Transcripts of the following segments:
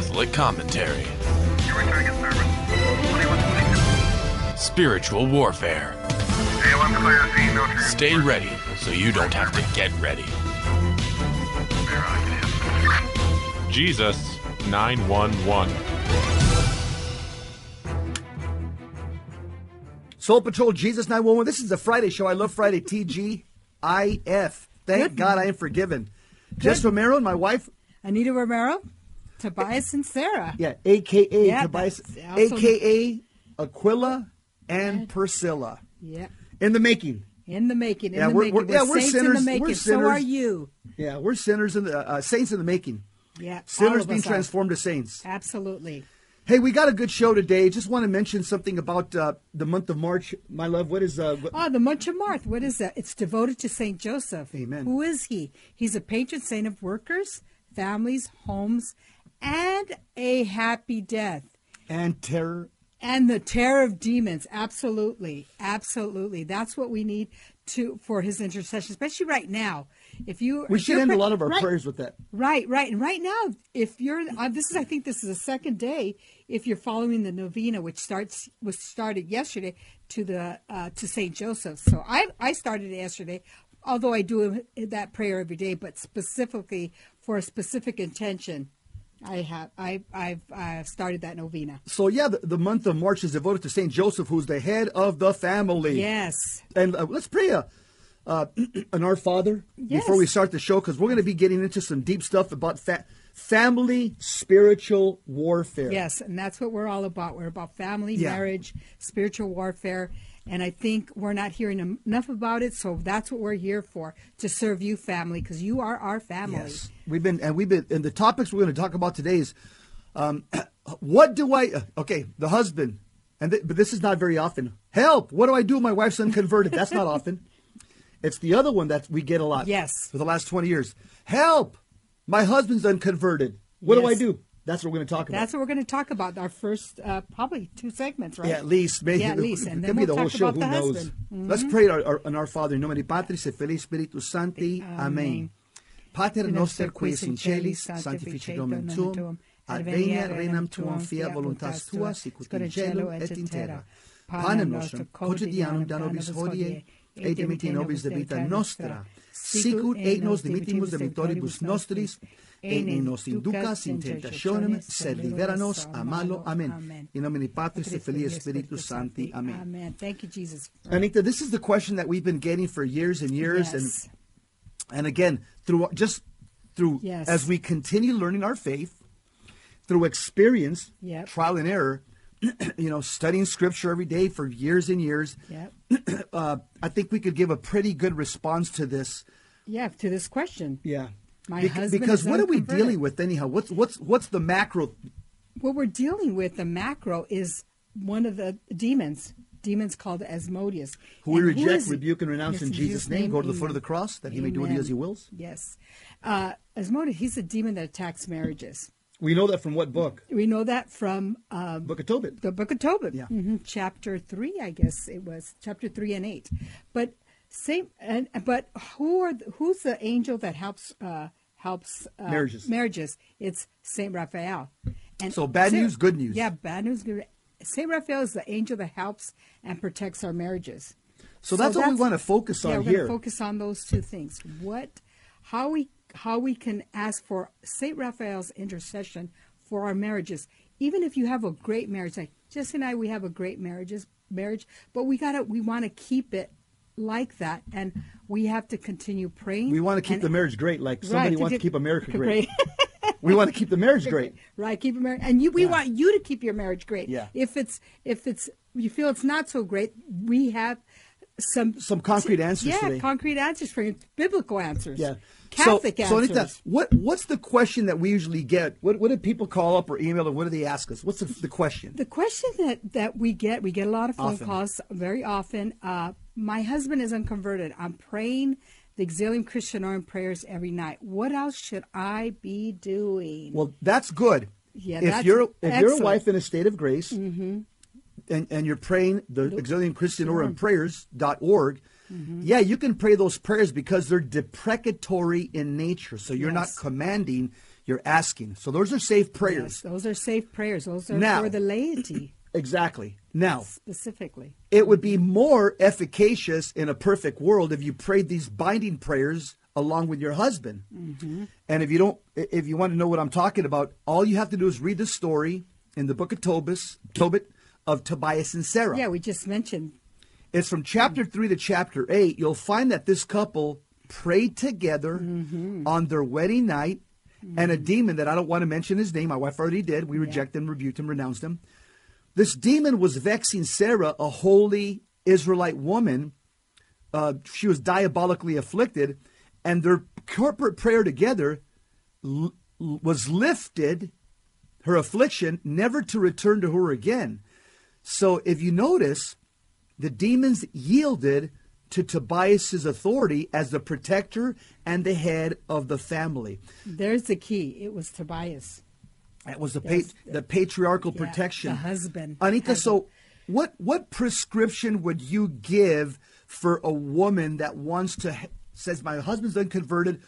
Catholic commentary. Spiritual warfare. Stay ready so you don't have to get ready. Jesus 911. Soul Patrol Jesus 911. This is the Friday show. I love Friday. TGIF. Thank Good. God I am forgiven. Jess Romero and my wife, Anita Romero, Tobias, and Sarah. yeah, AKA Yeah, Tobias, AKA Aquila and Priscilla. Yeah. In the making. In the making. In Yeah, the we're- making. we're- yeah, we're sinners- in we're the making. So are you. Yeah, we're sinners in the uh, saints in the making. Yeah. Sinners being us are. transformed to saints. Absolutely. Hey, we got a good show today. Just want to mention something about uh, the month of March. My love, what is uh, what- Oh, the Month of March. What is that? It's devoted to Saint Joseph. Amen. Who is he? He's a patron saint of workers, families, homes, and a happy death. and terror? And the terror of demons. Absolutely. Absolutely. That's what we need to for his intercession, especially right now. If you We if should end a lot of our right, prayers with that. Right, right. And right now, if you're uh, this is I think this is the second day if you're following the novena which starts was started yesterday to the uh, to St. Joseph. So I I started yesterday. Although I do that prayer every day, but specifically for a specific intention, I have I I've I've started that novena. So yeah, the, the month of March is devoted to Saint Joseph, who's the head of the family. Yes. And uh, let's pray a, uh, an Our Father Yes. before we start the show, because we're going to be getting into some deep stuff about fa- family spiritual warfare. Yes, and that's what we're all about. We're about family, Yeah. marriage, spiritual warfare, and I think we're not hearing enough about it. So that's what we're here for to serve you, family, because you are our family. Yes, we've been and we've been and the topics we're going to talk about today is, um, what do I? uh, Okay, the husband, and th- but this is not very often. Help! What do I do? My wife's unconverted. That's not often. It's the other one that we get a lot. Yes. for the last twenty years. Help! My husband's unconverted. What do I do? That's what we're going to talk about. That's what we're going to talk about. Our first, uh, probably two segments, right? Yeah, at least. Maybe, Yeah, at least, and then we'll the whole talk show. about Who the knows? husband. Mm-hmm. Let's pray our, our, in our Father, in nomine Patris et Filii Spiritus Sancti. Amen. Pater noster qui es in celis, sanctificetur nomen tuum, adveniat regnum tuum, fiat voluntas tua, sicut in cielo et in terra. Panem nostrum quotidianum da nobis hodie, et dimitti nobis de vita nostra, sicut et nos dimittimus de vitoribus nostris, et ne nos inducas in tentationem, sed libera nos a malo. Amen. In nomine Patris et Filii Spiritus Sancti. Amen. Amen. Thank you, Jesus. Anita, this is the question that we've been getting for years and years, and Yes. and again through just through Yes. as we continue learning our faith through experience, Yep. trial and error, you know, studying scripture every day for years and years. Yep. Uh, I think we could give a pretty good response to this. Yeah, to this question. Yeah. My husband because what are we dealing with anyhow? What's what's what's the macro? What we're dealing with, the macro, is one of the demons. Demons called Asmodeus. Who we And reject, rebuke, and renounce Yes, in Jesus' name. Go to the foot of the cross that he may do with you as he wills. Yes. Uh, Asmodeus, he's a demon that attacks marriages. We know that from what book? We know that from um, Book of Tobit. the book of Tobit, Yeah. hmm chapter three, I guess it was chapter three and eight. But same, and but who are the, who's the angel that helps uh, helps uh, Marriages. Marriages. It's Saint Raphael. And So bad Saint- news, good news. Yeah, bad news. Good. Saint Raphael is the angel that helps and protects our marriages. So that's what we want to focus on yeah, we're here. to focus on those two things. What, how we, how we can ask for Saint Raphael's intercession for our marriages, even if you have a great marriage. Like Jesse and I, we have a great marriages marriage, but we gotta, we want to keep it like that, and we have to continue praying. We want to keep and- the marriage great, like Right, somebody wants to keep- America great. we want to keep the marriage great. right keep marriage and you we want you to keep your marriage great Yeah. if it's if it's you feel it's not so great we have some Some concrete answers yeah concrete answers for you biblical answers Yeah. catholic so, so answers Anita, what what's the question that we usually get? What what do people call up or email or what do they ask us? What's the, the question? the question that that we get we get a lot of phone Often. calls very often uh, my husband is unconverted i'm praying the Auxilium Christianorum prayers every night. What else should I be doing? Well, that's good. Yeah, if that's you're if you're a wife in a state of grace, and, and you're praying the Auxilium Christianorum prayers.org, mm-hmm. yeah, you can pray those prayers because they're deprecatory in nature. So you're not commanding, you're asking. So those are safe prayers. Yes, those are safe prayers. Those are Now- for the laity Exactly. Now, specifically. it would be more efficacious in a perfect world if you prayed these binding prayers along with your husband. Mm-hmm. And if you don't, if you want to know what I'm talking about, all you have to do is read the story in the book of Tobit of Tobias and Sarah. Yeah, we just mentioned. It's from chapter 3 to chapter 8. You'll find that this couple prayed together on their wedding night, and a demon that I don't want to mention his name, my wife already did. We rejected him, rebuked him, renounced him. This demon was vexing Sarah, a holy Israelite woman. Uh, she was diabolically afflicted, and their corporate prayer together l- was lifted, her affliction, never to return to her again. So if you notice, the demons yielded to Tobias's authority as the protector and the head of the family. There's the key. It was Tobias. That was the Yes. pa- the patriarchal Yeah, protection. the husband. Anita, Husband. so what what prescription would you give for a woman that wants to says my husband's unconverted?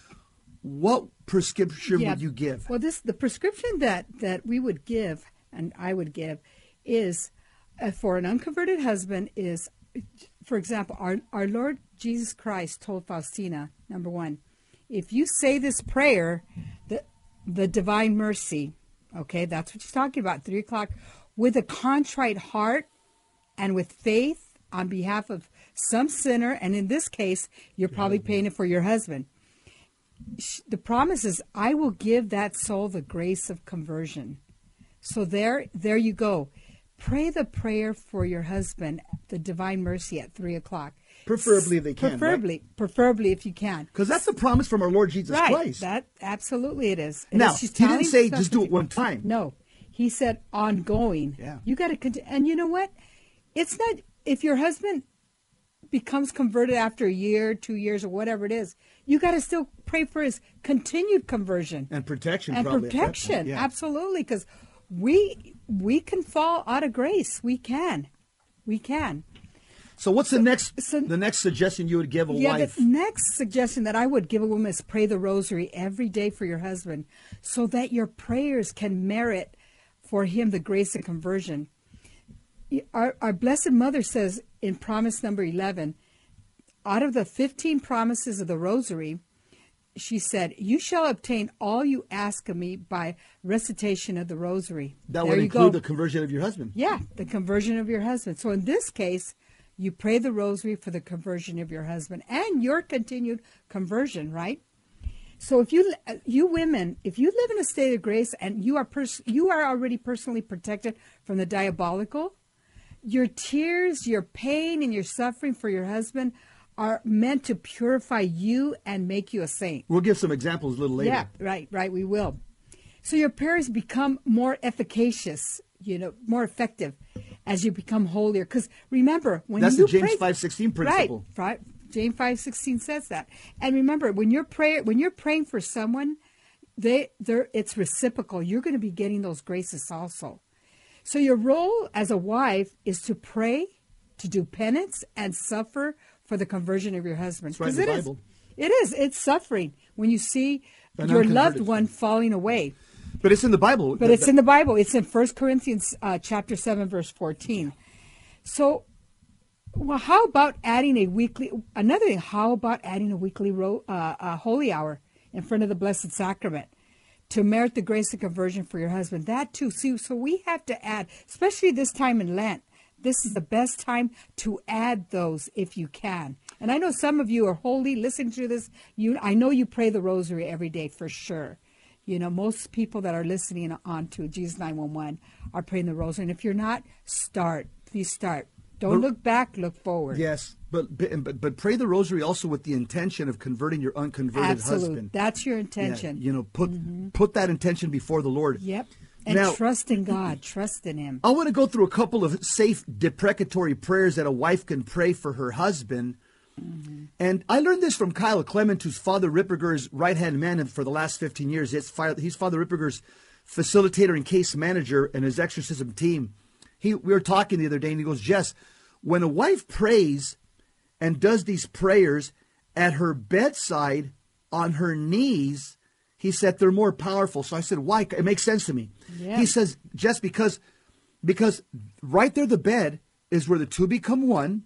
What prescription Yeah. would you give? Well, this the prescription that that we would give, and I would give, is for an unconverted husband is, for example, our our Lord Jesus Christ told Faustina, number one, if you say this prayer, the the divine mercy, okay, that's what she's talking about, three o'clock, with a contrite heart and with faith on behalf of some sinner, and in this case, you're probably paying it for your husband the promise is I will give that soul the grace of conversion. So there there you go. Pray the prayer for your husband, the divine mercy at three o'clock. Preferably if they can, right? Preferably, preferably if you can. Because that's a promise from our Lord Jesus right. Christ. That absolutely it is. It now is- he didn't say just do it one time. No, he said ongoing. Yeah. You got to continue. And you know what? It's not if your husband becomes converted after a year, two years, or whatever it is. You got to still pray for his continued conversion And protection, and probably at that point, protection. yeah. Absolutely, because we we can fall out of grace. We can, we can. So what's the next so- the next suggestion you would give a Yeah, wife? the next suggestion that I would give a woman is pray the rosary every day for your husband so that your prayers can merit for him the grace of conversion. Our, our Blessed Mother says in promise number 11, out of the 15 promises of the rosary, she said, You shall obtain all you ask of me by recitation of the rosary. that There would include go. the conversion of your husband. Yeah, the conversion of your husband. So in this case, you pray the rosary for the conversion of your husband and your continued conversion, right? So if you you women, if you live in a state of grace and you are pers- you are already personally protected from the diabolical, your tears, your pain, and your suffering for your husband are meant to purify you and make you a saint. We'll give some examples a little later. Yeah, right, right. We will. So your prayers become more efficacious, you know, more effective as you become holier. Because remember, when That's you the James pray, 5:16 principle. Right, right. James five sixteen says that. And remember, when you're prayer, when you're praying for someone, they, they're, it's reciprocal. You're going to be getting those graces also. So your role as a wife is to pray, to do penance, and suffer for the conversion of your husband. That's right in 'Cause the it is, it is, It's suffering when you see An your loved one falling away. But it's in the Bible. But it's in the Bible. It's in 1 Corinthians uh, chapter 7, verse 14. So, well, how about adding a weekly, another thing, how about adding a weekly ro, uh, uh, holy hour in front of the Blessed Sacrament to merit the grace of conversion for your husband? That too. See, so we have to add, especially this time in Lent, this is the best time to add those if you can. And I know some of you are holy, listening to this. You, I know you pray the rosary every day for sure. You know, most people that are listening on to Jesus 911 are praying the rosary. And if you're not, start. Please start. Don't But- look back, look forward. Yes, but, but but pray the rosary also with the intention of converting your unconverted Absolutely. husband. That's your Yeah, intention. you know, put mm-hmm. put that intention before the Lord. Yep. And Now- trust in God, trust in Him. I want to go through a couple of safe deprecatory prayers that a wife can pray for her husband. Mm-hmm. And I learned this from Kyle Clement, who's Father Ripperger's right hand man for the last 15 years. He's Father Ripperger's facilitator and case manager and his exorcism team. He, we were talking the other day, and he goes, Jess, when a wife prays and does these prayers at her bedside on her knees, he said they're more powerful. So I said, why? It makes sense to me. Yeah. He says, just because, because right there, the bed is where the two become one.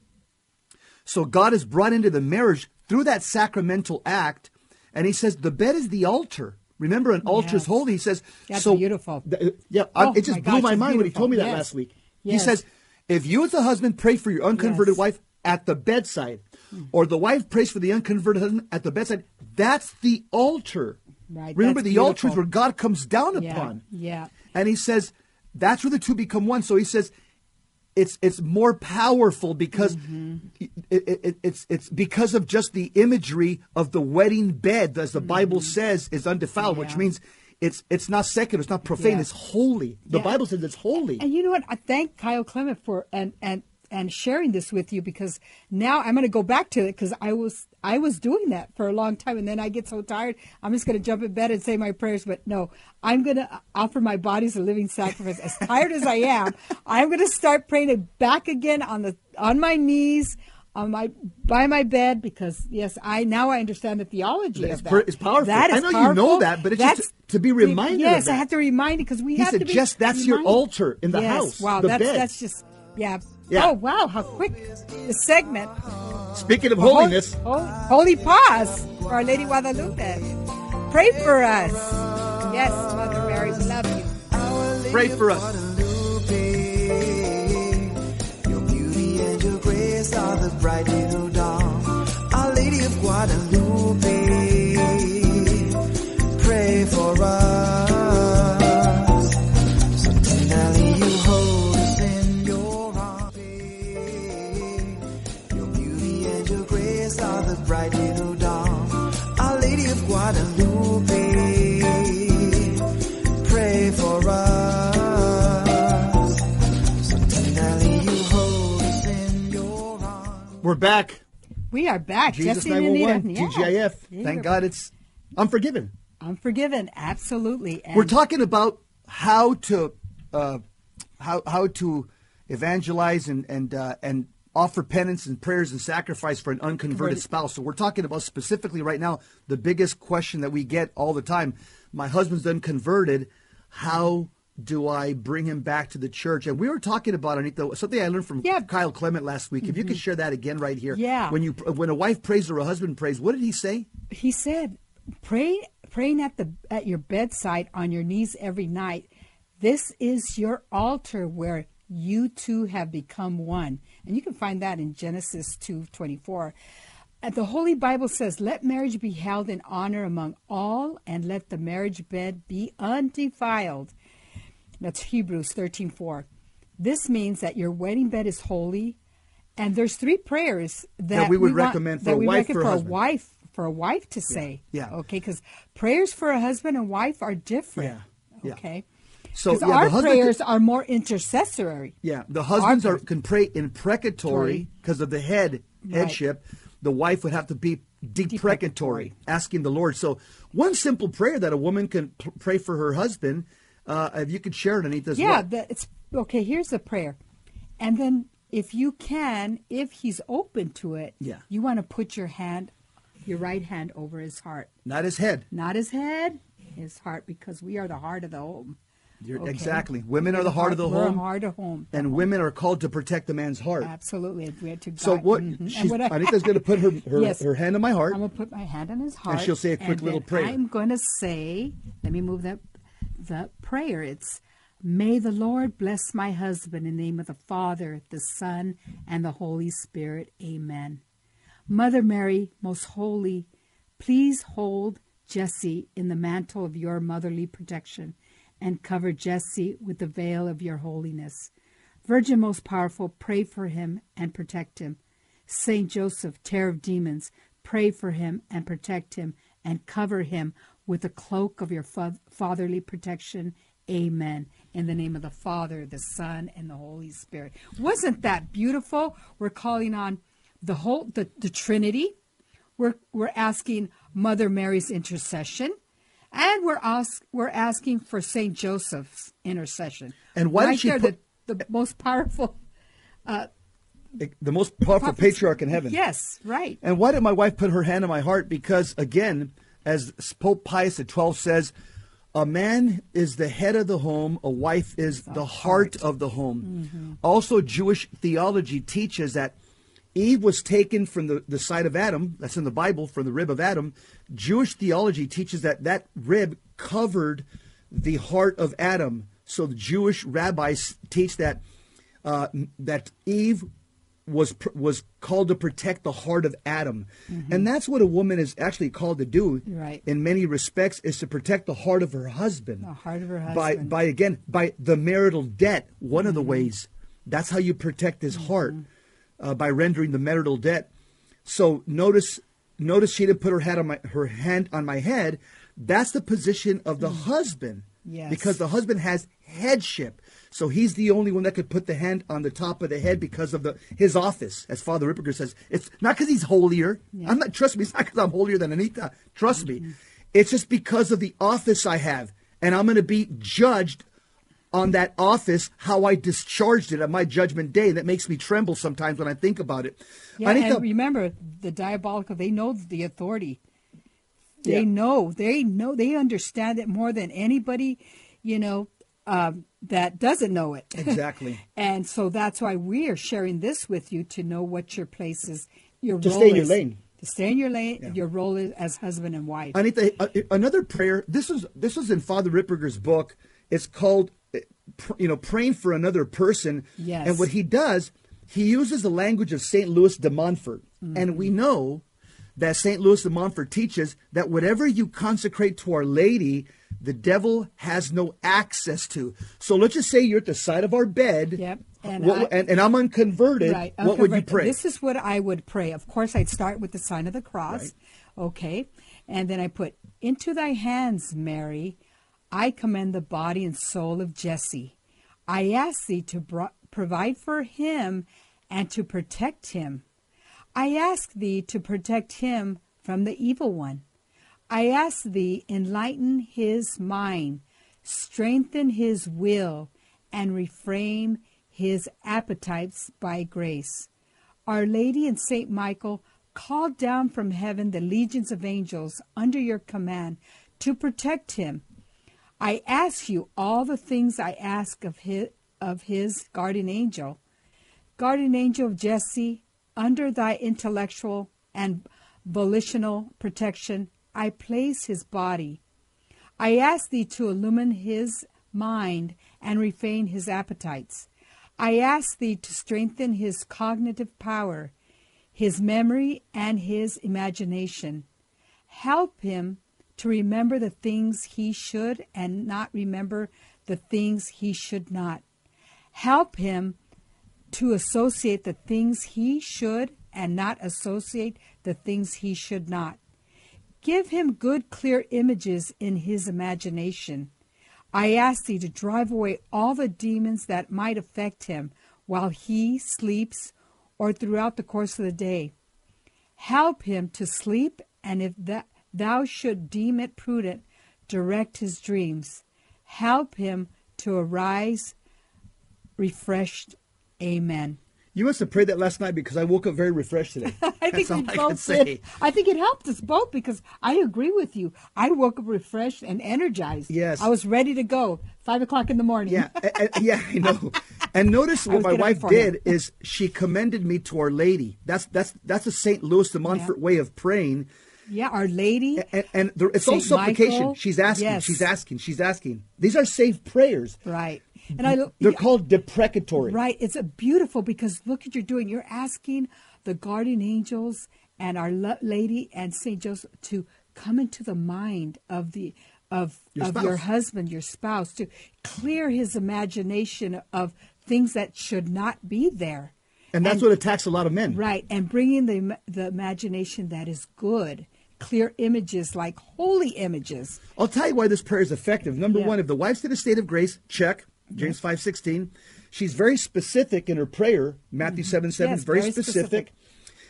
So God is brought into the marriage through that sacramental act. And he says, the bed is the altar. Remember, an altar is Yes. holy. He says, That's so beautiful. th- yeah, Oh, I- it just my blew gosh, my mind when he told me that Yes. last week. He says, if you as a husband pray for your unconverted Yes. wife at the bedside, hmm. or the wife prays for the unconverted husband at the bedside, that's the altar. Right, Remember, that's the altar is where God comes down Yeah, upon. yeah. And he says, that's where the two become one. So he says, it's it's more powerful because Mm-hmm. it, it, it, it's it's because of just the imagery of the wedding bed, as the Bible says, is undefiled, which Mm-hmm. Means it's it's not secular, it's not profane, Yeah. it's holy. The Yeah. Bible says it's holy. And you know what? I thank Kyle Clement for and and and sharing this with you because now I'm going to go back to it because I was I was doing that for a long time and then I get so tired I'm just going to jump in bed and say my prayers. But no, I'm going to offer my body as a living sacrifice. As tired as I am, I'm going to start praying it back again on the on my knees. On my by my bed because yes I now I understand the theology It's of that. it's powerful. That I is know you know that, but it's just That's- to be reminded of Yes, I have to remind it because we He have said, to be just that's your altar in the Yes, house, Wow, that's bed. that's just yeah. Yeah. Oh wow, how quick the segment. Speaking of Hol- holiness, hol- holy pause for Our Lady Guadalupe. Pray for us. Yes, Mother Mary, we love you. pray for us. Your beauty and your grace are the bright little dawn. Our Lady of Guadalupe, pray for us. We're back. We are back. Jesus Jesse and Anita. 911, Yeah. TGIF. Yeah, Thank God it's unforgiven. Unforgiven, absolutely. And We're talking about how to uh, how how to evangelize and and uh, and offer penance and prayers and sacrifice for an unconverted spouse. So we're talking about specifically right now the biggest question that we get all the time. My husband's unconverted. How do I bring him back to the church? And we were talking about Anita something I learned from Yeah. Mm-hmm. Kyle Clement last week. If you could share that again right here. Yeah. When you when a wife prays or a husband prays, what did he say? he said pray praying at the at your bedside on your knees every night this is your altar where you two have become one and you can find that in genesis 2.24 and the holy bible says let marriage be held in honor among all and let the marriage bed be undefiled that's hebrews 13.4 this means that your wedding bed is holy and there's three prayers that, That we would want- recommend for that a we wife, for a for a wife for a wife to say. Yeah. Okay, because prayers for a husband and wife are different. Yeah. Yeah. Okay. So, Because yeah, our prayers could- are more intercessory. Yeah, the husbands Our- are can pray imprecatory because of the head Right. headship. The wife would have to be deprecatory, Deprecatory. asking the Lord. So one simple prayer that a woman can pray for her husband, uh, if you could share it, Anita, as Yeah, well. the, it's okay. Here's the prayer, and then if you can, if he's open to it, Yeah. you want to put your hand, your right hand over his heart, Not his head. not his head, his heart, because we are the heart of the home. You're- Okay? Exactly. Women are the heart of the we're home, heart of home. and home. women are called to protect the man's heart. Absolutely, we had to. So guide- what? Mhm. And She's, what I- Anita's going to put her her, Yes. her hand on my heart. I'm gonna put my hand on his heart, And she'll say a quick little prayer. I'm going to say, let me move that the prayer. It's, "May the Lord bless my husband in the name of the Father, the Son, and the Holy Spirit. Amen." Mother Mary, most holy, please hold Jesse in the mantle of your motherly protection, and cover Jesse with the veil of your holiness. Virgin most powerful, pray for him and protect him. Saint Joseph, terror of demons, pray for him and protect him and cover him with the cloak of your fatherly protection. Amen. In the name of the Father, the Son, and the Holy Spirit. Wasn't that beautiful? We're calling on the whole the, the Trinity. We're we're asking Mother Mary's intercession. And we're ask, we're asking for Saint Joseph's intercession. And why did she there, put- the, the most powerful uh, eh, the most powerful patriarch in heaven. Yes, right. And why did my wife put her hand on my heart? Because again, as Pope Pius XII says, a man is the head of the home, a wife is the heart of the home. Also, Jewish theology teaches that Eve was taken from the, the side of Adam, that's in the Bible, from the rib of Adam. Jewish theology teaches that that rib covered the heart of Adam. So the Jewish rabbis teach that uh, that Eve was pr- was called to protect the heart of Adam, mm-hmm. and that's what a woman is actually called to do. Right. In many respects, is to protect the heart of her husband. The heart of her husband. by by again by the marital debt. One of the mm-hmm. ways. That's how you protect his mm-hmm. heart uh, by rendering the marital debt. So notice notice she didn't put her head on my her hand on my head. That's the position of the mm. husband. Yes. Because the husband has headship. So he's the only one that could put the hand on the top of the head because of the his office, as Father Ripperger says. It's not because he's holier. I'm not trust me, it's not because I'm holier than Anita. Trust me. Mm-hmm. It's just because of the office I have. And I'm gonna be judged on that office how I discharged it at my judgment day. That makes me tremble sometimes when I think about it. Yeah, Anita, and remember the diabolical. They know the authority. They Yeah. know. They know. They understand it more than anybody, you know, um, that doesn't know it. Exactly. and so that's why we are sharing this with you to know what your place is. Your role. To role stay in your is- lane. To stay in your lane. Your role is as husband and wife. Anita, uh, another prayer. This is this is in Father Ripperger's book. It's called, uh, you know, praying for another person. Yes. And what he does, he uses the language of Saint Louis de Montfort, and we know that Saint Louis de Montfort teaches that whatever you consecrate to Our Lady, the devil has no access to. So let's just say you're at the side of our bed. Yep. And, And I- and, and I'm unconverted. Right. What would you pray? This is what I would pray. Of course, I'd start with the sign of the cross. Right. Okay. And then I put, Into thy hands, Mary, I commend the body and soul of Jesse. I ask thee to bro- provide for him and to protect him. I ask thee to protect him from the evil one. I ask thee, enlighten his mind, strengthen his will, and reframe his appetites by grace. Our Lady and Saint Michael call down from heaven the legions of angels under your command to protect him. I ask you all the things I ask of his, of his guardian angel. Guardian angel of Jesse, under thy intellectual and volitional protection, I place his body. I ask thee to illumine his mind and refrain his appetites. I ask thee to strengthen his cognitive power, his memory, and his imagination. Help him to remember the things he should and not remember the things he should not. Help him to associate the things he should and not associate the things he should not. Give him good, clear images in his imagination. I ask thee to drive away all the demons that might affect him while he sleeps or throughout the course of the day. Help him to sleep, and if that thou should deem it prudent, direct his dreams. Help him to arise refreshed. Amen. You must have prayed that last night because I woke up very refreshed today. I think all we I both did. I think it helped us both because I agree with you. I woke up refreshed and energized. Yes. I was ready to go. Five o'clock in the morning. Yeah, a- yeah, I know. And notice what my wife did is she commended me to Our Lady. That's that's that's a Saint Louis de Montfort Yeah. way of praying. Yeah, Our Lady. And, and there, it's all Saint supplication. Michael. She's asking. Yes. She's asking. She's asking. These are safe prayers. Right. And I They're called deprecatory. Right. It's a beautiful because look what you're doing. You're asking the guardian angels and Our Lady and Saint Joseph to come into the mind of the of Your of spouse. your husband, your spouse, to clear his imagination of things that should not be there. And that's what attacks a lot of men. Right, and bringing the the imagination that is good, clear images like holy images. I'll tell you why this prayer is effective. Number Yeah. one, if the wife's in a state of grace, check. James five sixteen. She's very specific in her prayer. Matthew seven seven Yes, is very, very specific. specific.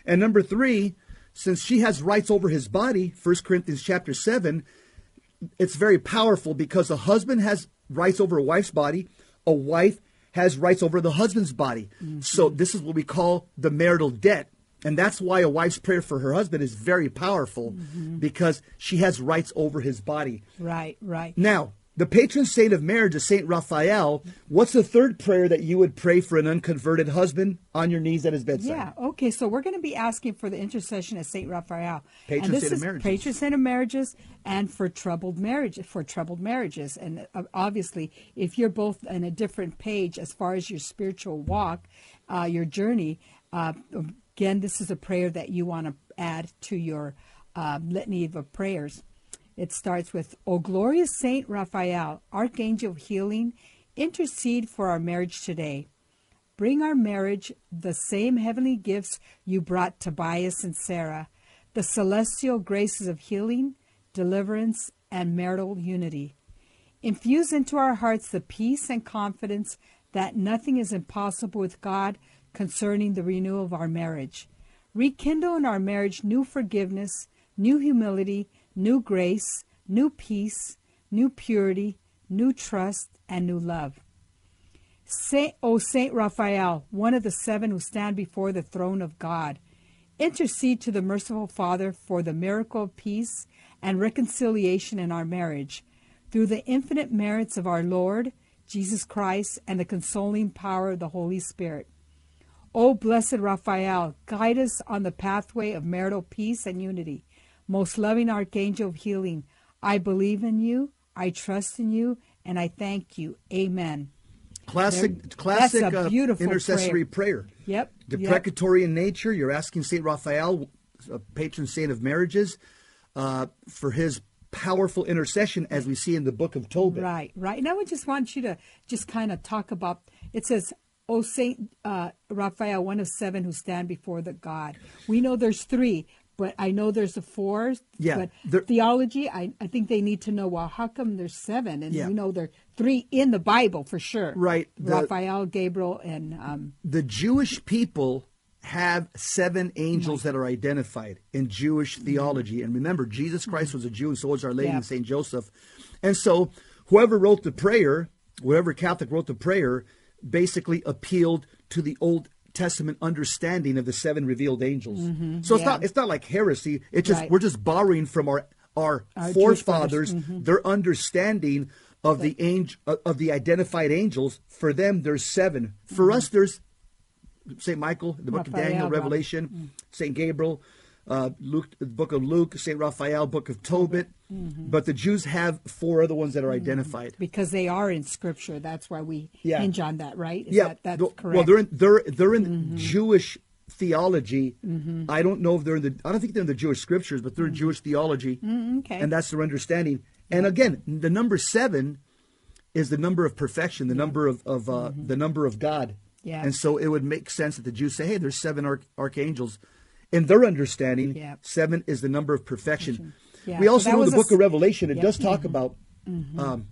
And number three, since she has rights over his body, 1 Corinthians chapter seven, it's very powerful because a husband has rights over a wife's body, a wife has rights over the husband's body. So this is what we call the marital debt. And that's why a wife's prayer for her husband is very powerful Mm-hmm. because she has rights over his body. Right, right. Now, the patron saint of marriage is Saint Raphael. What's the third prayer that you would pray for an unconverted husband on your knees at his bedside? Yeah. Okay. So we're going to be asking for the intercession of Saint Raphael. Patron and this saint of is marriages. patron saint of marriages, and for troubled marriage, for troubled marriages. And uh, obviously, if you're both on a different page as far as your spiritual walk, uh, your journey, uh, again, this is a prayer that you want to add to your uh, litany of prayers. It starts with, O glorious Saint Raphael, Archangel of healing, intercede for our marriage today. Bring our marriage the same heavenly gifts you brought Tobias and Sarah, the celestial graces of healing, deliverance, and marital unity. Infuse into our hearts the peace and confidence that nothing is impossible with God concerning the renewal of our marriage. Rekindle in our marriage new forgiveness, new humility, new grace, new peace, new purity, new trust, and new love. Saint, o Saint Raphael, one of the seven who stand before the throne of God, intercede to the merciful Father for the miracle of peace and reconciliation in our marriage, through the infinite merits of our Lord Jesus Christ and the consoling power of the Holy Spirit. O blessed Raphael, guide us on the pathway of marital peace and unity. Most loving Archangel of healing, I believe in you, I trust in you, and I thank you. Amen. Classic, There- classic uh, intercessory prayer. Yep. yep. Deprecatory in nature. You're asking Saint Raphael, a patron saint of marriages, uh, for his powerful intercession, as we see in the book of Tobit. Right, right. And I would just want you to just kind of talk about it says, O Saint uh, Raphael, one of seven who stand before the God. We know there's three, but I know there's a four. Yeah, But theology, I, I think they need to know, well, how come there's seven? And Yeah. we know there are three in the Bible for sure. Right, the- Raphael, Gabriel, and um, The Jewish people have seven angels that are identified in Jewish theology. And remember, Jesus Christ was a Jew, and so was Our Lady Yeah. and Saint Joseph. And so, whoever wrote the prayer, whoever Catholic wrote the prayer, basically appealed to the Old Testament understanding of the seven revealed angels. So it's Mm-hmm. Yeah. not it's not like heresy. It's just Right. we're just borrowing from our our, Our forefathers. Mm-hmm. their understanding of the angel of the identified angels. For them, there's seven. For us, there's Saint Michael, the book of Mm-hmm. Daniel, Revelation, Saint Gabriel, uh, Luke, the book of Luke, Saint Raphael, book of Tobit. Mm-hmm. But the Jews have four other ones that are identified. because they are in Scripture. That's why we Yeah. hinge on that, right? Is yeah, that, that's correct. well, they're in they're they're in Jewish theology. I don't know if they're in the. I don't think they're in the Jewish scriptures, but they're in Jewish theology, okay. and that's their understanding. And again, the number seven is the number of perfection, the number of, of uh, the number of God. Yeah. And so it would make sense that the Jews say, "Hey, there's seven arch- archangels." In their understanding, Yeah. seven is the number of perfection. Yeah, We also that know in the Book of Revelation it Yep. does talk about um,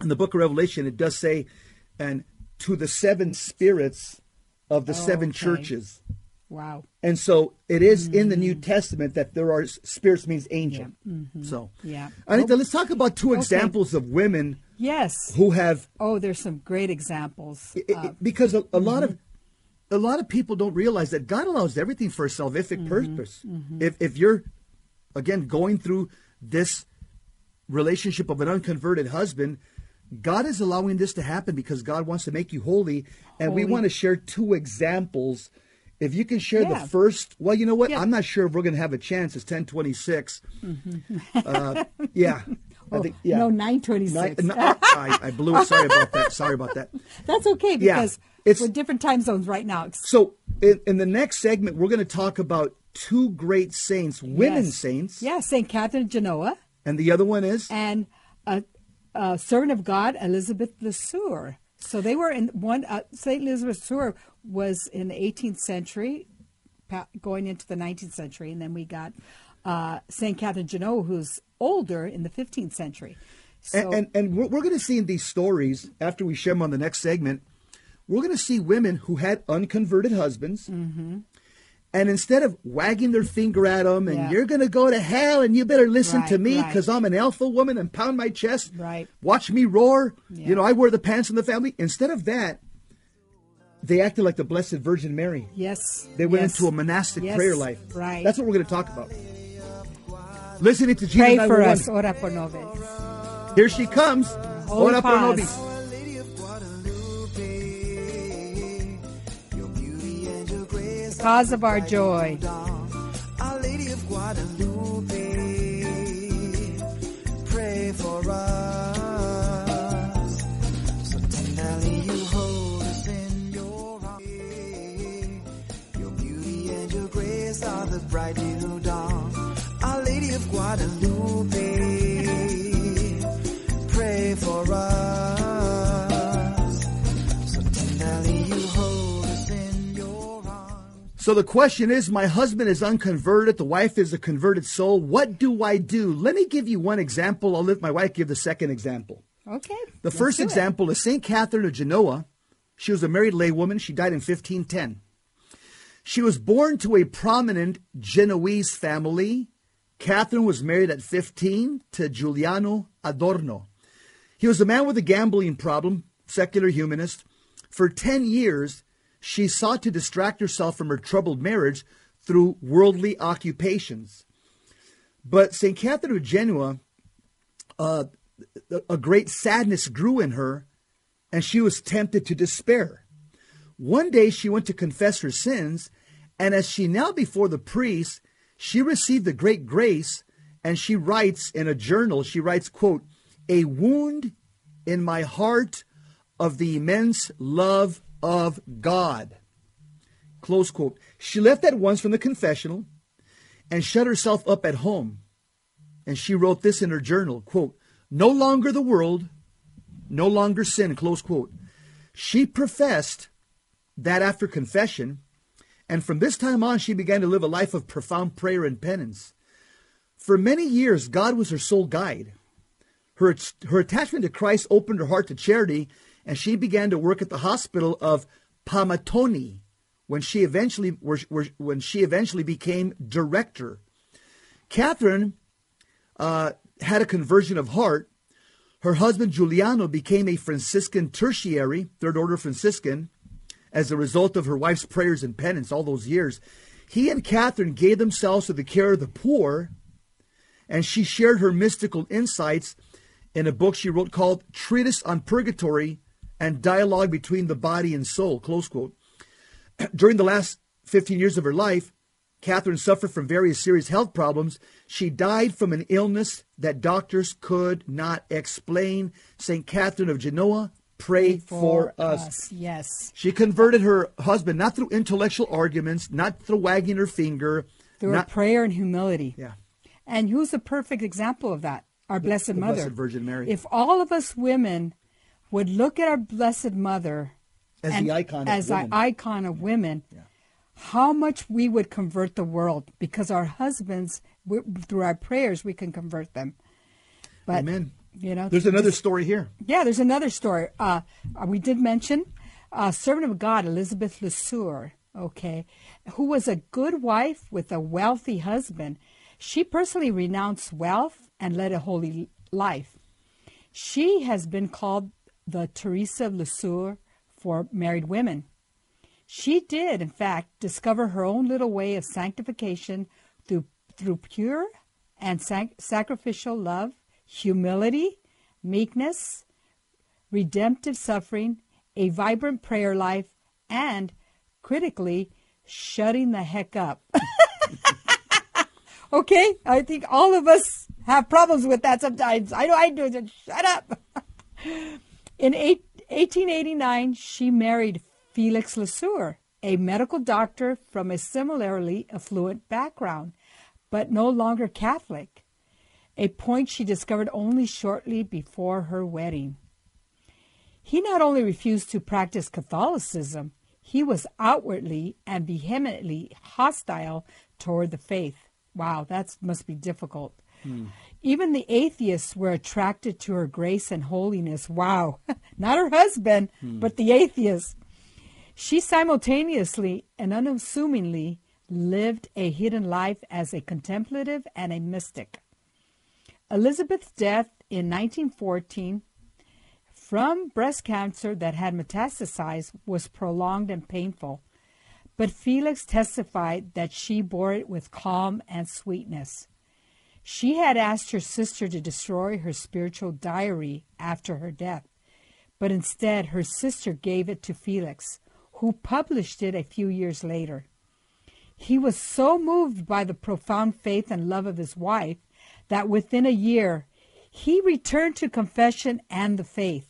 in the book of Revelation, it does say, and to the seven spirits of the seven Okay. churches. wow. And so it is in the New Mm. Testament that there are spirits means angel. So Yeah. Anita, let's talk about two examples of women Yes. who have Oh, there's some great examples. i- i- because a, a lot of a lot of people don't realize that God allows everything for a salvific mm-hmm. purpose. Mm-hmm. If if you're again going through this relationship of an unconverted husband, God is allowing this to happen because God wants to make you holy, and we want to share two examples. If you can share Yeah. the first, well, you know what? Yeah. I'm not sure if we're going to have a chance. It's 1026. Mm-hmm. uh, yeah. I think, yeah. Oh, No, 926. Nine- no, I, I blew it. Sorry about that. Sorry about that. That's okay Yeah, because it's- we're different time zones right now. So, in, in the next segment, we're going to talk about two great saints, women Yes. saints, Yeah, St. Catherine of Genoa and the other one is and a, a servant of God, Elizabeth Leseur. So they were in one, uh, St. Elizabeth Leseur was in the 18th century, pa- going into the 19th century. And then we got uh, St. Catherine of Genoa, who's older in the 15th century. So, and and, and we're, we're going to see in these stories after we share them on the next segment. We're going to see women who had unconverted husbands, Mm-hmm. and instead of wagging their finger at them and Yeah. you're going to go to hell and you better listen to Right, me right. because I'm an alpha woman and pound my chest, Right. Watch me roar. Yeah. You know, I wear the pants in the family. Instead of that, they acted like the Blessed Virgin Mary. Yes. They went yes. into a monastic Yes, prayer life. Right. That's what we're going to talk about. Listening to Jesus Pray for us. Ora por nobis. Here she comes. Holy Ora pro paz. nobis. Our Lady of Guadalupe, your beauty and your grace. Cause of our joy. Our Lady of Guadalupe, pray for us. So tenderly you hold us in your arms. Your beauty and your grace are the bright little dawn. Our Lady of Guadalupe, pray for us. So tenderly you hold us in your arms. So the question is my husband is unconverted, the wife is a converted soul. What do I do? Let me give you one example. I'll let my wife give the second example. Okay. The first example is St. Catherine of Genoa. She was a married laywoman. She died in 1510. She was born to a prominent Genoese family. Catherine was married at 15 to Giuliano Adorno. He was a man with a gambling problem, secular humanist. For 10 years, she sought to distract herself from her troubled marriage through worldly occupations. But St. Catherine of Genoa uh, a great sadness grew in her, and she was tempted to despair. One day she went to confess her sins, and as she knelt before the priest, she received a great grace, and she writes in a journal, she writes, quote, a wound in my heart of the immense love of God. Close quote. She left at once from the confessional and shut herself up at home. And she wrote this in her journal, quote, no longer the world, no longer sin, close quote. She professed that after confession, and from this time on, she began to live a life of profound prayer and penance. For many years, God was her sole guide. Her, her attachment to Christ opened her heart to charity, and she began to work at the hospital of Pammatone when she eventually, when she eventually became director. Catherine uh, had a conversion of heart. Her husband Giuliano became a Franciscan tertiary, third order Franciscan, as a result of her wife's prayers and penance all those years. He and Catherine gave themselves to the care of the poor, and she shared her mystical insights in a book she wrote called Treatise on Purgatory and Dialogue Between the Body and Soul, close quote. During the last 15 years of her life, Catherine suffered from various serious health problems. She died from an illness that doctors could not explain. St. Catherine of Genoa, pray for, us. Yes. She converted her husband not through intellectual arguments, not through wagging her finger. Through not, prayer and humility. Yeah. And who's a perfect example of that? Our Blessed the Mother. Blessed Virgin Mary. If all of us women would look at our Blessed Mother As the icon of as women. the icon of women, how much we would convert the world because our husbands, we, through our prayers, we can convert them. But Amen. You know, There's another story here. yeah, there's another story. Uh, we did mention uh, servant of God Elizabeth Leseur, okay, who was a good wife with a wealthy husband. She personally renounced wealth and led a holy life. She has been called the Teresa of Lisieux for married women. She did, in fact, discover her own little way of sanctification through, through pure and sac- sacrificial love, humility, meekness, redemptive suffering, a vibrant prayer life, and, critically, shutting the heck up. okay? I think all of us have problems with that sometimes. I know I do. Just shut up. In eight, 1889, she married Felix Leseur, a medical doctor from a similarly affluent background, but no longer Catholic, a point she discovered only shortly before her wedding. He not only refused to practice Catholicism, he was outwardly and vehemently hostile toward the faith. Wow, that must be difficult. Hmm. Even the atheists were attracted to her grace and holiness. Wow, not her husband, hmm. but the atheists. She simultaneously and unassumingly lived a hidden life as a contemplative and a mystic. Elizabeth's death in 1914 from breast cancer that had metastasized was prolonged and painful. But Felix testified that she bore it with calm and sweetness. She had asked her sister to destroy her spiritual diary after her death, but instead her sister gave it to Felix, who published it a few years later. He was so moved by the profound faith and love of his wife that within a year he returned to confession and the faith.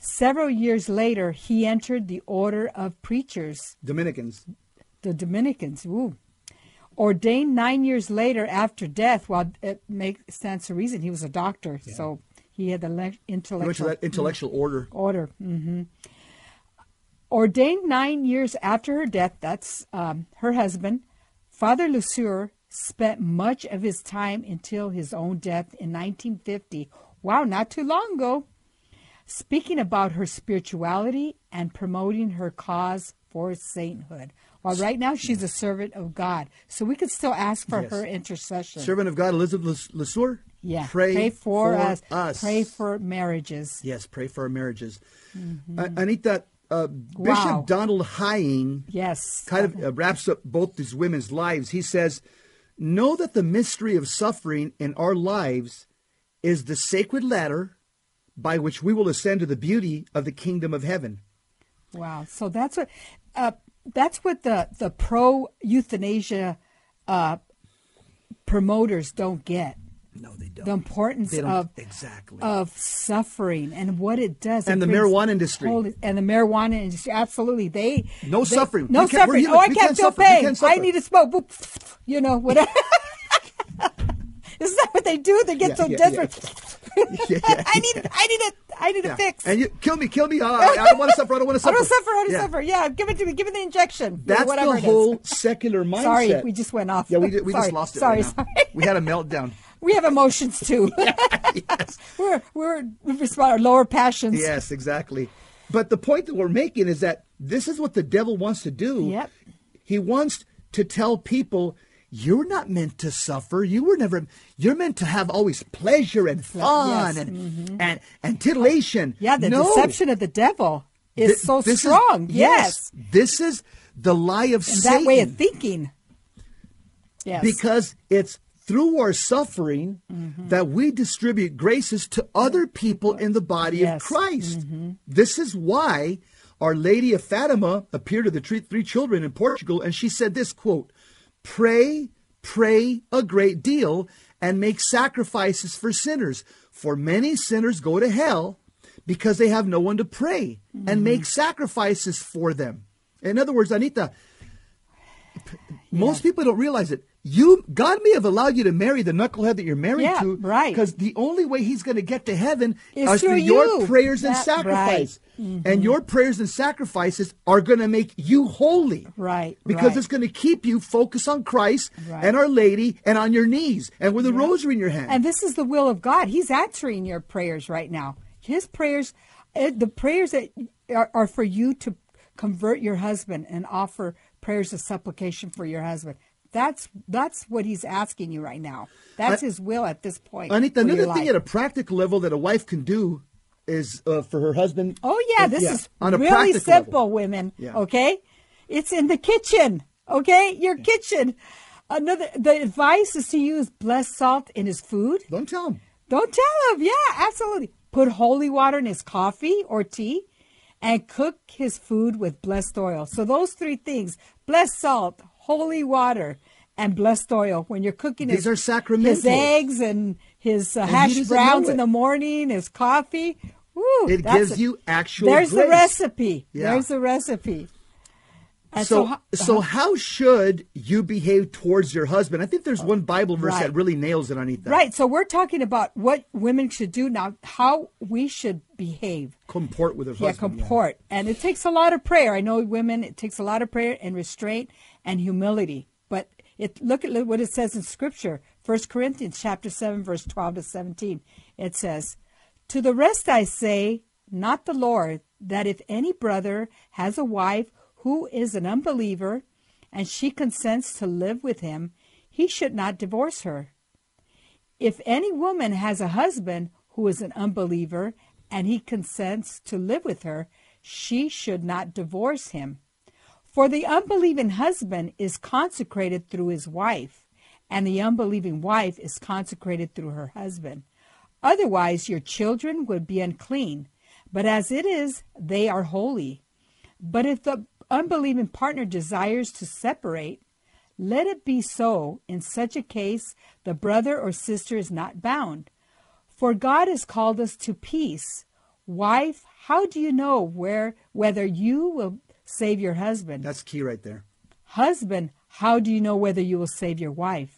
Several years later, he entered the order of preachers, Dominicans. the Dominicans. Ooh. Ordained nine years later after death, well, it makes sense to reason he was a doctor, so he had the le- He went to intellectual that intellectual order. order. Mm-hmm. Ordained nine years after her death, that's um, her husband, Father Leseur spent much of his time until his own death in 1950. Wow, not too long ago. Speaking about her spirituality and promoting her cause for sainthood. Well, right now she's a servant of God, so we could still ask for Yes. her intercession. Servant of God, Elizabeth Leseur. yeah, Pray, for, us. us. Pray for marriages. Yes, pray for our marriages. Uh, Anita, uh, Mm-hmm. Wow. Bishop Donald Hying Yes, kind of uh, wraps up both these women's lives. He says, Know that the mystery of suffering in our lives is the sacred ladder by which we will ascend to the beauty of the kingdom of heaven. Wow. So that's what uh, that's what the the pro euthanasia uh, promoters don't get No, they don't. the importance don't- of exactly. of suffering and what it does. It And the marijuana industry. holy- and the marijuana industry. Absolutely, they No they- suffering. No We can't- we're suffering. Oh, I We can't, feel suffer. Pain. I need to smoke. You know whatever. Isn't that what they do? They get Yeah, so yeah, desperate. Yeah, I need. I need a. I need a fix. And you kill me, kill me. Uh, I don't want to suffer. I don't want to suffer. I don't suffer. I don't Yeah. suffer. Yeah, give it to me. Give me the injection. That's the it is. whole secular mindset. Sorry, we just went off. Yeah, we, did, we Sorry. just lost it. Sorry, right sorry. We had a meltdown. We have emotions too. yes. we're we're we respond our lower passions. Yes, exactly. But the point that we're making is that this is what the devil wants to do. Yep. He wants to tell people you're not meant to suffer. You were never. You're meant to have always pleasure and fun Yes, Mm-hmm. and, and and titillation. Yeah, the No. deception of the devil is Th- so strong. yes. This is the lie of And Satan. that way of thinking. Yes. because it's through our suffering Mm-hmm. that we distribute graces to other people in the body Yes. Mm-hmm. of Christ. This is why Our Lady of Fatima appeared to the three children in Portugal, and she said this quote, Pray, pray a great deal, and make sacrifices for sinners. For many sinners go to hell because they have no one to pray and make mm-hmm. sacrifices for them. In other words, Anita, most people don't realize it. You God may have allowed you to marry the knucklehead that you're married Yeah, to, right. Because the only way he's going to get to heaven Is is through through your you. prayers and That- sacrifice, right. Mm-hmm. and your prayers and sacrifices are going to make you holy, Right, Because right. it's going to keep you focused on Christ Right. and Our Lady and on your knees and with a rosary in your hand. And this is the will of God. He's answering your prayers right now. His prayers, eh, the prayers that are, are for you to convert your husband and offer prayers of supplication for your husband. That's that's what he's asking you right now. That's I- his will at this point. Anita, another thing life. at a practical level that a wife can do is uh, for her husband. Oh yeah, this Yeah, is on a really simple, level. women. Yeah. Okay, it's in the kitchen. Okay, your kitchen. Another the advice is to use blessed salt in his food. Don't tell him. Don't tell him. Yeah, absolutely. Put holy water in his coffee or tea, and cook his food with blessed oil. So those three things: blessed salt, holy water, and blessed oil. When you're cooking These his, are sacramentals. his eggs and his uh, hash browns in the morning, his coffee. Woo, It gives a- you actual There's the recipe. Yeah. There's the recipe. And so, ho- uh-huh. so how should you behave towards your husband? I think there's one Bible verse Right. that really nails it, Anita. right. So we're talking about what women should do now, how we should behave. Comport with husband. Yeah, husband. comport. And it takes a lot of prayer. I know women, it takes a lot of prayer and restraint and humility. But it look at what it says in scripture. 1 Corinthians chapter 7, verse 12 to 17. It says, To the rest I say, not the Lord, that if any brother has a wife who is an unbeliever, and she consents to live with him, he should not divorce her. If any woman has a husband who is an unbeliever and he consents to live with her, she should not divorce him. For the unbelieving husband is consecrated through his wife, and the unbelieving wife is consecrated through her husband. Otherwise, your children would be unclean, but as it is, they are holy. But if the unbelieving partner desires to separate, let it be so. In such a case, the brother or sister is not bound. For God has called us to peace. Wife, how do you know where whether you will save your husband? That's key right there. Husband, how do you know whether you will save your wife?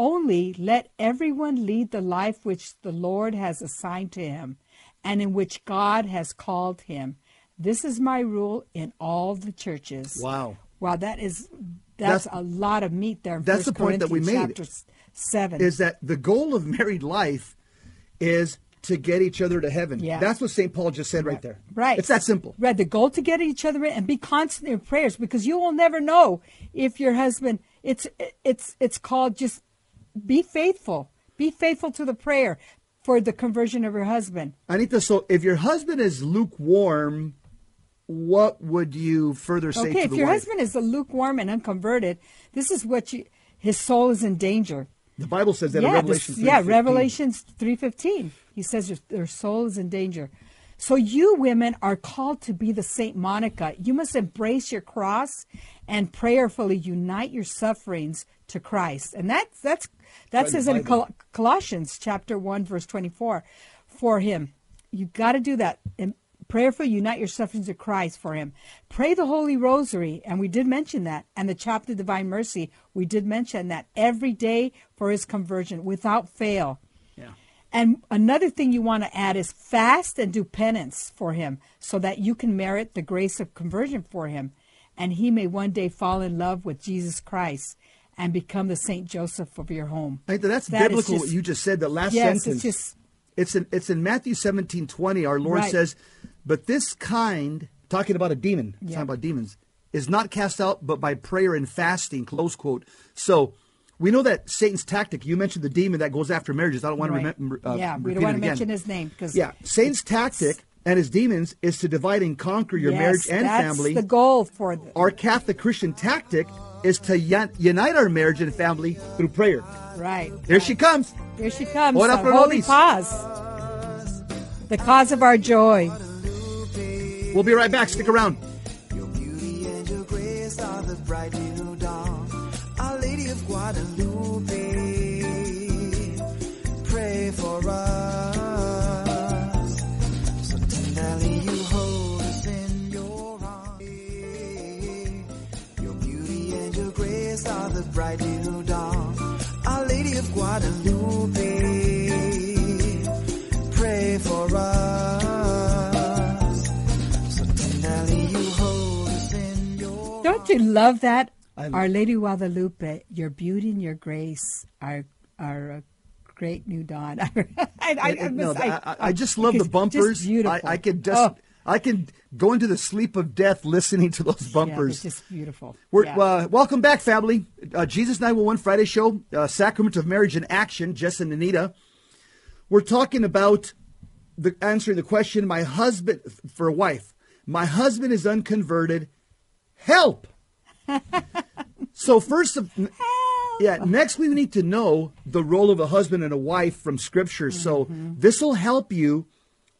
Only let everyone lead the life which the Lord has assigned to him, and in which God has called him. This is my rule in all the churches. Wow. Wow, that is that's, That's- a lot of meat there. that's the point that we made. Chapter seven. Is that the goal of married life is to get each other to heaven. Yeah. That's what St. Paul just said right there. Right. It's that simple. Right. The goal to get each other in and be constant in prayers because you will never know if your husband. It's it's it's called just be faithful. Be faithful to the prayer for the conversion of your husband. Anita, so if your husband is lukewarm, what would you further say Okay, if your wife? husband is a lukewarm and unconverted, this is what you. His soul is in danger. the Bible says that in yeah, Revelation this- yeah, 3:15. Revelations three fifteen. He says your, their soul is in danger. So you women are called to be the Saint Monica. You must embrace your cross and prayerfully unite your sufferings to Christ. And that's that's that Right says in Col- Colossians chapter one verse twenty four. For him, you've got to do that. And prayerfully unite your sufferings to Christ for him. Pray the Holy Rosary, and we did mention that, and the chaplet of Divine Mercy, we did mention that every day for his conversion without fail. Yeah. And another thing you want to add is fast and do penance for him so that you can merit the grace of conversion for him and he may one day fall in love with Jesus Christ and become the Saint Joseph of your home. Anita, that's That biblical just- what you just said, The last Yes, sentence. it's just It's in it's in Matthew seventeen twenty. Our Lord Right. says, "But this kind, talking about a demon, Yeah. talking about demons, is not cast out but by prayer and fasting." Close quote. So we know that Satan's tactic. You mentioned the demon that goes after marriages. I don't want Right. to remember. Uh, yeah, we don't want to again. mention his name because Yeah, Satan's tactic and his demons is to divide and conquer your marriage and that's family. That's the goal for the, Our Catholic Christian tactic is to unite our marriage and family through prayer. right. Here she comes. Here she comes. Ora the pro holy nobis. cause. The cause of our joy. We'll be right back. Stick around. Your beauty and your grace are the bright new dawn. Our Lady of Guadalupe, pray for us. Grace the bright new dawn. Our Lady of Guadalupe, pray for us. So tenderly you hold us in your Don't you love that? I- Our Lady Guadalupe, your beauty and your grace are are a great new dawn. I, I, I, no, I- just love the bumpers. Just beautiful. I, could just, Oh, I can go to the sleep of death listening to those yeah, bumpers. it's just beautiful. We're, Yeah. uh, welcome back, family. Uh, Jesus 911 Friday show, uh, Sacrament of Marriage in Action, Jess and Anita. We're talking about the answering the question, my husband, for a wife, my husband is unconverted. Help! so, first of, yeah, next we need to know the role of a husband and a wife from Scripture. So, this will help you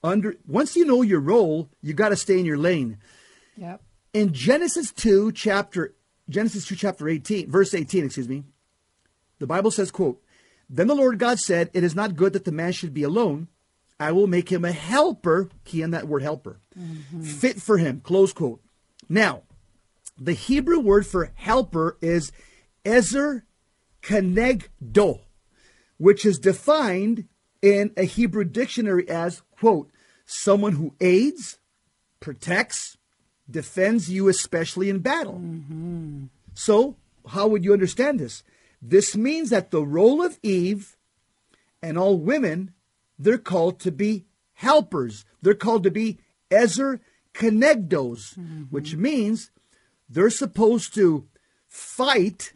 under, once you know your role, you got to stay in your lane. Yep. in Genesis 2 chapter Genesis 2 chapter 18 verse 18 excuse me the Bible says quote then the Lord God said it is not good that the man should be alone. I will make him a helper. Key in that word helper. Mm-hmm. Fit for him. Close quote. Now the Hebrew word for helper is ezer kenegdo which is defined in a Hebrew dictionary as quote someone who aids protects, defends you, especially in battle. Mm-hmm. So, how would you understand this? This means that the role of Eve and all women, they're called to be helpers. They're called to be Ezer Kenegdos, mm-hmm. which means they're supposed to fight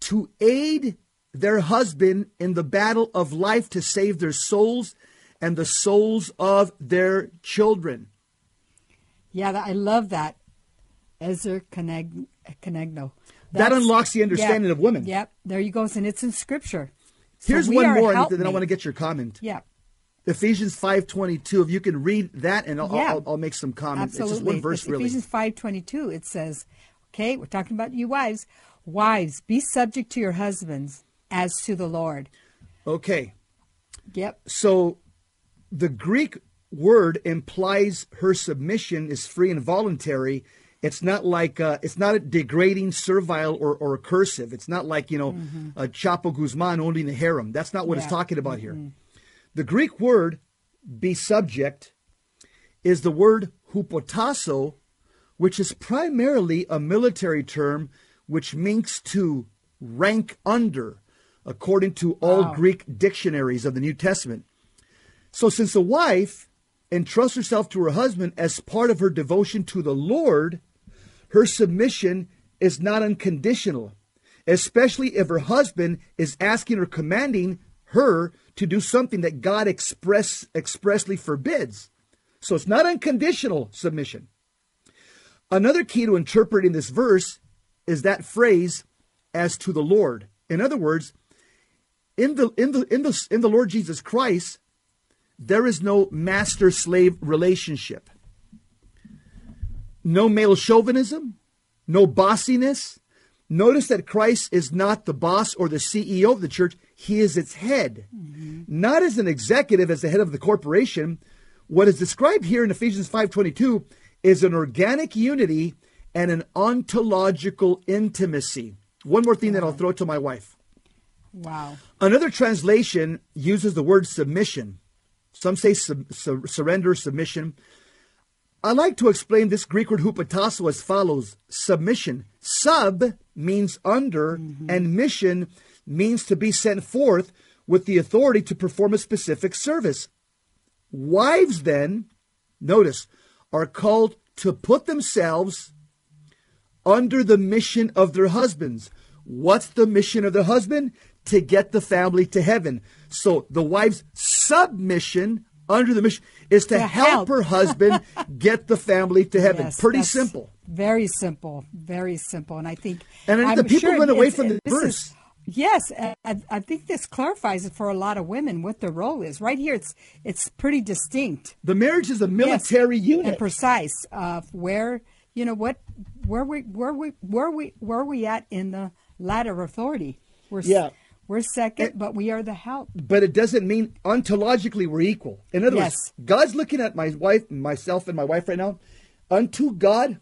to aid their husband in the battle of life to save their souls and the souls of their children. Yeah, I love that. Ezer Keneg- Kenegno. That unlocks the understanding yeah, of women. Yep, there you go. And it's in Scripture. So Here's one more, helpmate. then I want to get your comment. Yeah, Ephesians 5.22, if you can read that, and I'll, Yeah. I'll, I'll make some comments. absolutely. It's just one verse, It's really. Ephesians five twenty two. It says, "Okay, we're talking about you wives. Wives, be subject to your husbands as to the Lord." Okay, Yep. so the Greek word implies her submission is free and voluntary. It's not like uh, it's not a degrading, servile, or, or cursive. It's not like you know a Chapo Guzman in the harem. That's not what it's Mm-hmm. Talking about here. The Greek word "be subject" is the word hupotasso, which is primarily a military term which means to rank under, according to all Wow. Greek dictionaries of the New Testament. So, since a wife entrusts herself to her husband as part of her devotion to the Lord, her submission is not unconditional, especially if her husband is asking or commanding her to do something that God express, expressly forbids. So, it's not unconditional submission. Another key to interpreting this verse is that phrase, as to the Lord. In other words, in the in the in the in the Lord Jesus Christ, there is no master slave relationship. No male chauvinism, no bossiness. Notice that Christ is not the boss or the CEO of the church, he is its head. Mm-hmm. Not as an executive as the head of the corporation. What is described here in Ephesians 5:22 is an organic unity and an ontological intimacy. One more thing that I'll throw to my wife. Wow. Another translation uses the word submission. Some say su- surrender, submission. I like to explain this Greek word hupotasso as follows submission. Sub means under, mm-hmm. and mission means to be sent forth with the authority to perform a specific service. Wives, then, notice, are called to put themselves under the mission of their husbands. What's the mission of the husband? To get the family to heaven. So the wife's submission under the mission is to, To help. help. her husband get the family to heaven. Yes, Pretty simple. Very simple. Very simple. And I think. And I'm the people sure run away from the verse. is- yes, I, I think this clarifies it for a lot of women what their role is. Right here, it's it's pretty distinct. The marriage is a Yes, unit and precise of where you know what where we where we where we where we at in the ladder of authority. We're Yeah. We're second, but we are the help. but it doesn't mean ontologically we're equal. In other Yes. words, God's looking at my wife, myself, and my wife right now. Unto God,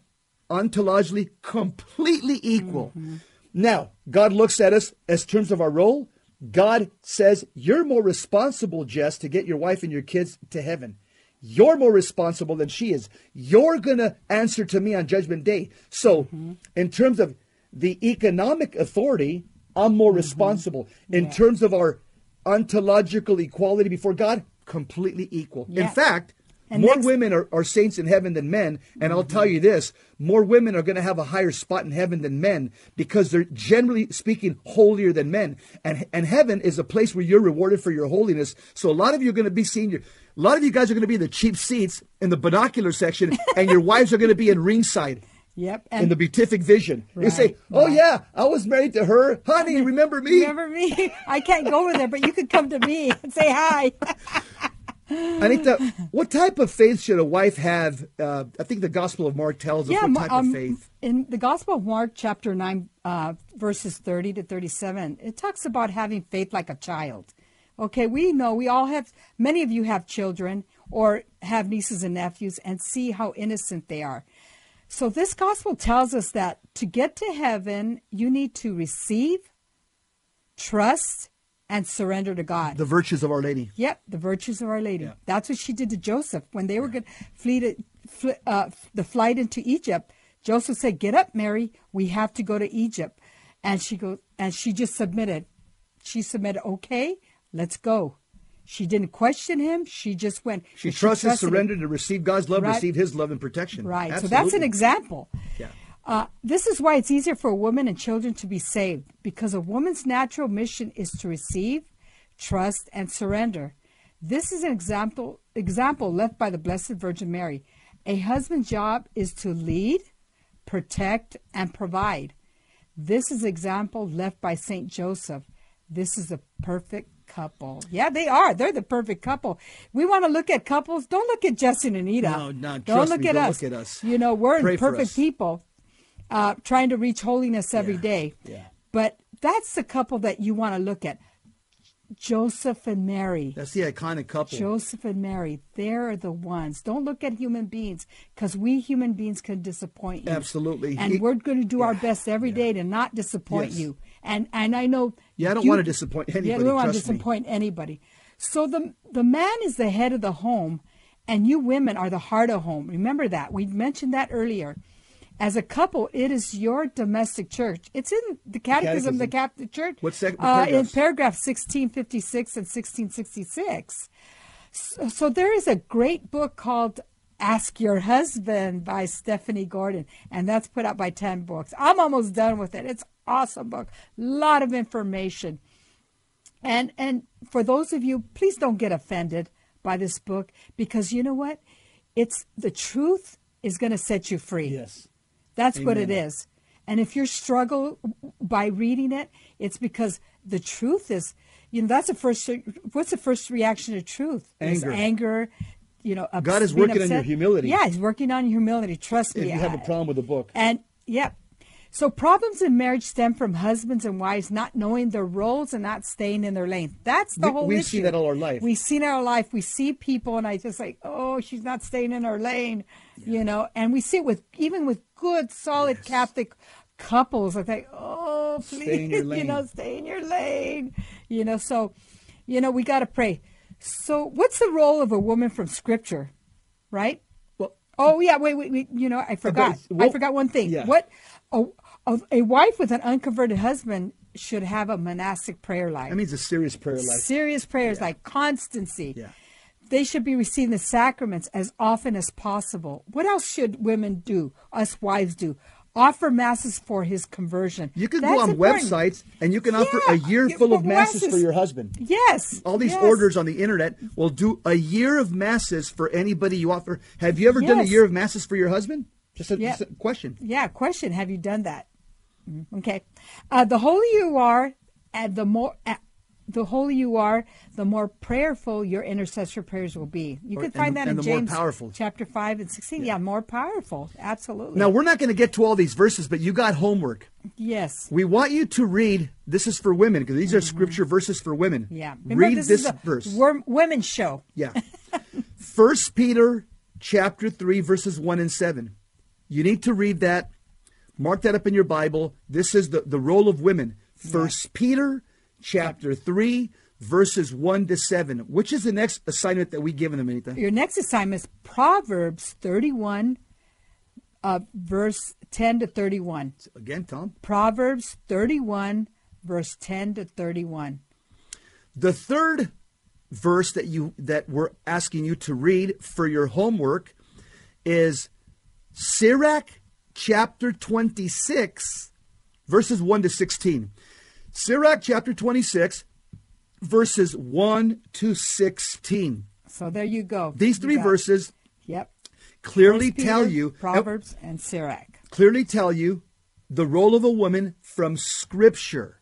ontologically, completely equal. Mm-hmm. Now, God looks at us as terms of our role. God says, You're more responsible, Jess, to get your wife and your kids to heaven. You're more responsible than she is. You're going to answer to me on Judgment Day. So, mm-hmm. in terms of the economic authority, I'm more mm-hmm. responsible. In terms of our ontological equality before God, completely equal. In fact, And more next- women are, are saints in heaven than men. And I'll tell mm-hmm. you this more women are going to have a higher spot in heaven than men because they're generally speaking holier than men. And, and heaven is a place where you're rewarded for your holiness. So a lot of you are going to be senior. A lot of you guys are going to be in the cheap seats in the binocular section, and your wives are going to be in ringside Yep. in the beatific vision. you say, "Oh right. yeah, I was married to her, honey. Remember me?" Remember me? I can't go over there, but you could come to me and say hi. Anita, what type of faith should a wife have? Uh, I think the Gospel of Mark tells us what type um, of faith. In the Gospel of Mark, chapter 9, uh, verses 30 to 37, it talks about having faith like a child. Okay, we know we all have, many of you have children or have nieces and nephews and see how innocent they are. So this gospel tells us that to get to heaven, you need to receive, trust, and surrender to God. The virtues of Our Lady. Yep, the virtues of Our Lady. That's what she did to Joseph when they were going to flee to fl- uh, the flight into Egypt. Joseph said, "Get up, Mary. We have to go to Egypt," and she goes, and she just submitted. She submitted. Okay, let's go. She didn't question him. She just went. She trusted, trusted him. surrendered, to receive God's love, Right. receive His love and protection. Right. So that's an example. Yeah. Uh, this is why it's easier for a woman and children to be saved because a woman's natural mission is to receive, trust, and surrender. This is an example example left by the Blessed Virgin Mary. A husband's job is to lead, protect, and provide. This is example left by Saint Joseph. This is a perfect couple. Yeah, they are. They're the perfect couple. We want to look at couples. Don't look at Justin and Anita. No, no, Don't look me, at don't us. look at us. You know, we're Pray for perfect people uh, trying to reach holiness every Yeah, day. yeah. But that's the couple that you want to look at. Joseph and Mary. That's the iconic couple. Joseph and Mary, they're the ones. Don't look at human beings because we human beings can disappoint you. Absolutely. And He- we're going to do our Yeah, best every day to not disappoint Yes. you. And and I know. Yeah, I don't you- wanna disappoint anybody. Yeah, we don't want to trust me. disappoint anybody. So the the man is the head of the home, and you women are the heart of home. Remember that. We mentioned that earlier. As a couple, it is your domestic church. It's in the Catechism, of the Catholic Church. What sec- what uh, in paragraph 1656 and 1666. So, so there is a great book called Ask Your Husband by Stephanie Gordon, and that's put out by TAN Books. I'm almost done with it. It's awesome book. A lot of information. And and for those of you, please don't get offended by this book because you know what? It's the truth is going to set you free. Yes. That's what it is. And if you struggle by reading it, it's because the truth is, you know, that's the first. What's the first reaction to truth? Is Anger. anger. You know, ups- God is working on your upset. humility. Yeah, He's working on your humility. Trust If me. you have a I- problem with the book. and yeah. So problems in marriage stem from husbands and wives not knowing their roles and not staying in their lane. That's the We- whole we've issue. seen that all our life. We've seen our life. We see people and I just like, oh, she's not staying in her lane, you know. And we see it with even with good, solid Catholic couples. I think, oh, please, Stay in your you know, stay in your lane, you know. So, you know, we got to pray. So, what's the role of a woman from Scripture, right? Well, Oh yeah, wait, wait, wait. You know, I forgot. I forgot one thing. yeah. What a, a, a wife with an unconverted husband should have a monastic prayer life. that means a serious prayer life. Serious prayers like constancy. Yeah. They should be receiving the sacraments as often as possible. What else should women do? Us wives do. Offer masses for his conversion. You can That's go on important. websites and you can offer a year full of for masses for your husband. Yes. All these yes. orders on the internet will do a year of masses for anybody you offer. Have you ever done a year of masses for your husband? Just a, Yeah. just a question. Yeah, question. Have you done that? Mm, Okay. Uh, the holier you are, and the more uh, the holier you are, the more prayerful your intercessor prayers will be. You Or- can find and- that and in the more James powerful. chapter five and sixteen. Yeah, more powerful. Absolutely. Now, we're not going to get to all these verses, but you got homework. yes. We want you to read. This is for women because these are scripture verses for women. Mm-hmm. Yeah. Remember, read this, this verse. wor- women's show. Yeah. First Peter chapter 3 verses 1 and 7. You need to read that. Mark that up in your Bible. This is the, the role of women. First Peter chapter 3 verses 1 to 7. Which is the next assignment that we given them, Anita? Your next assignment is Proverbs thirty-one, uh, verse ten to thirty-one. Again, Tom. Proverbs thirty-one, verse ten to thirty-one. The third verse that you that we're asking you to read for your homework is Sirach chapter 26 verses 1 to 16. Sirach chapter 26 verses 1 to 16. So there you go. These three verses Yep. clearly First tell you Proverbs and Sirach. clearly tell you the role of a woman from scripture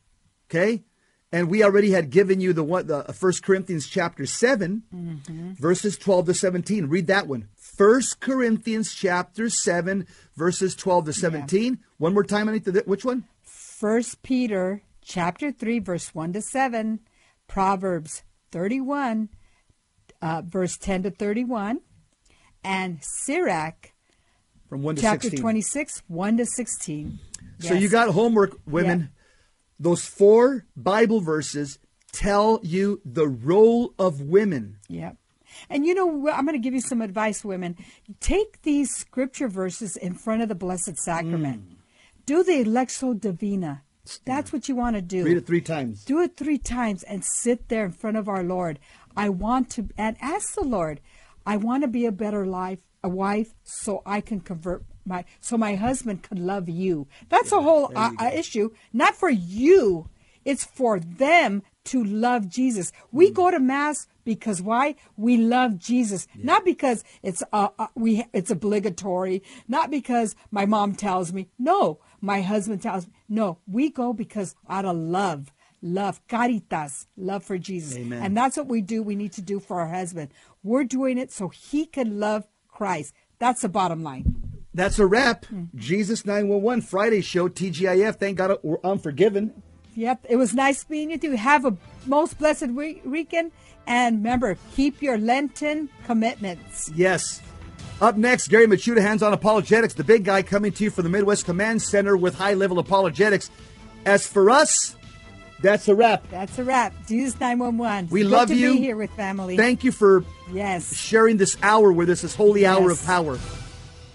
okay and we already had given you the one the uh, first corinthians chapter 7 mm-hmm. verses 12 to 17 read that one first corinthians chapter 7 verses 12 to 17 one more time Anita, which one First Peter chapter three, verse one to seven. Proverbs thirty-one, uh, verse ten to thirty-one, and Sirach from 1 to chapter 16 twenty-six, one to sixteen. so you got homework women Yeah. those four bible verses tell you the role of women Yep. And you know. I'm going to give you some advice, women. Take these scripture verses in front of the Blessed Sacrament. Mm. Do the Lectio Divina. That's what you want to do. read it three times Do it three times and sit there in front of our Lord. I want to, and ask the Lord, I want to be a better life, a wife, so I can convert my, so my husband can love you. That's a whole uh, uh, issue. Not for you. It's for them to love Jesus. We go to mass because why? We love Jesus, not because it's uh, uh, we it's obligatory, not because my mom tells me. No, my husband tells me. No, we go because out of love. Love, caritas, love for Jesus. Amen. And that's what we do. We need to do for our husband. We're doing it so he can love Christ. That's the bottom line. That's a wrap. Hmm. Jesus 911 Friday show, TGIF. Thank God we're unforgiven. Yep, it was nice meeting you. two. Have a most blessed we- weekend. And remember, keep your Lenten commitments. Yes. Up next, Gary Michuta, Hands On Apologetics, the big guy coming to you from the Midwest Command Center with high level apologetics. As for us, that's a wrap. That's a wrap. Jesus 911. We Good love to you. Be here with family. Thank you for yes. sharing this hour with us, this holy hour Yes. of power.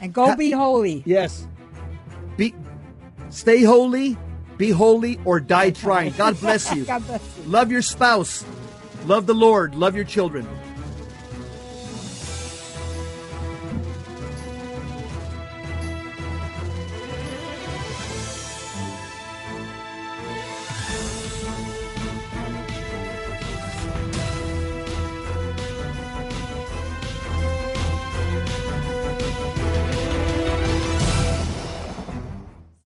And go be holy. Yes. Be stay holy, be holy, or die trying. God bless you. God bless you. Love your spouse. Love the Lord. Love your children.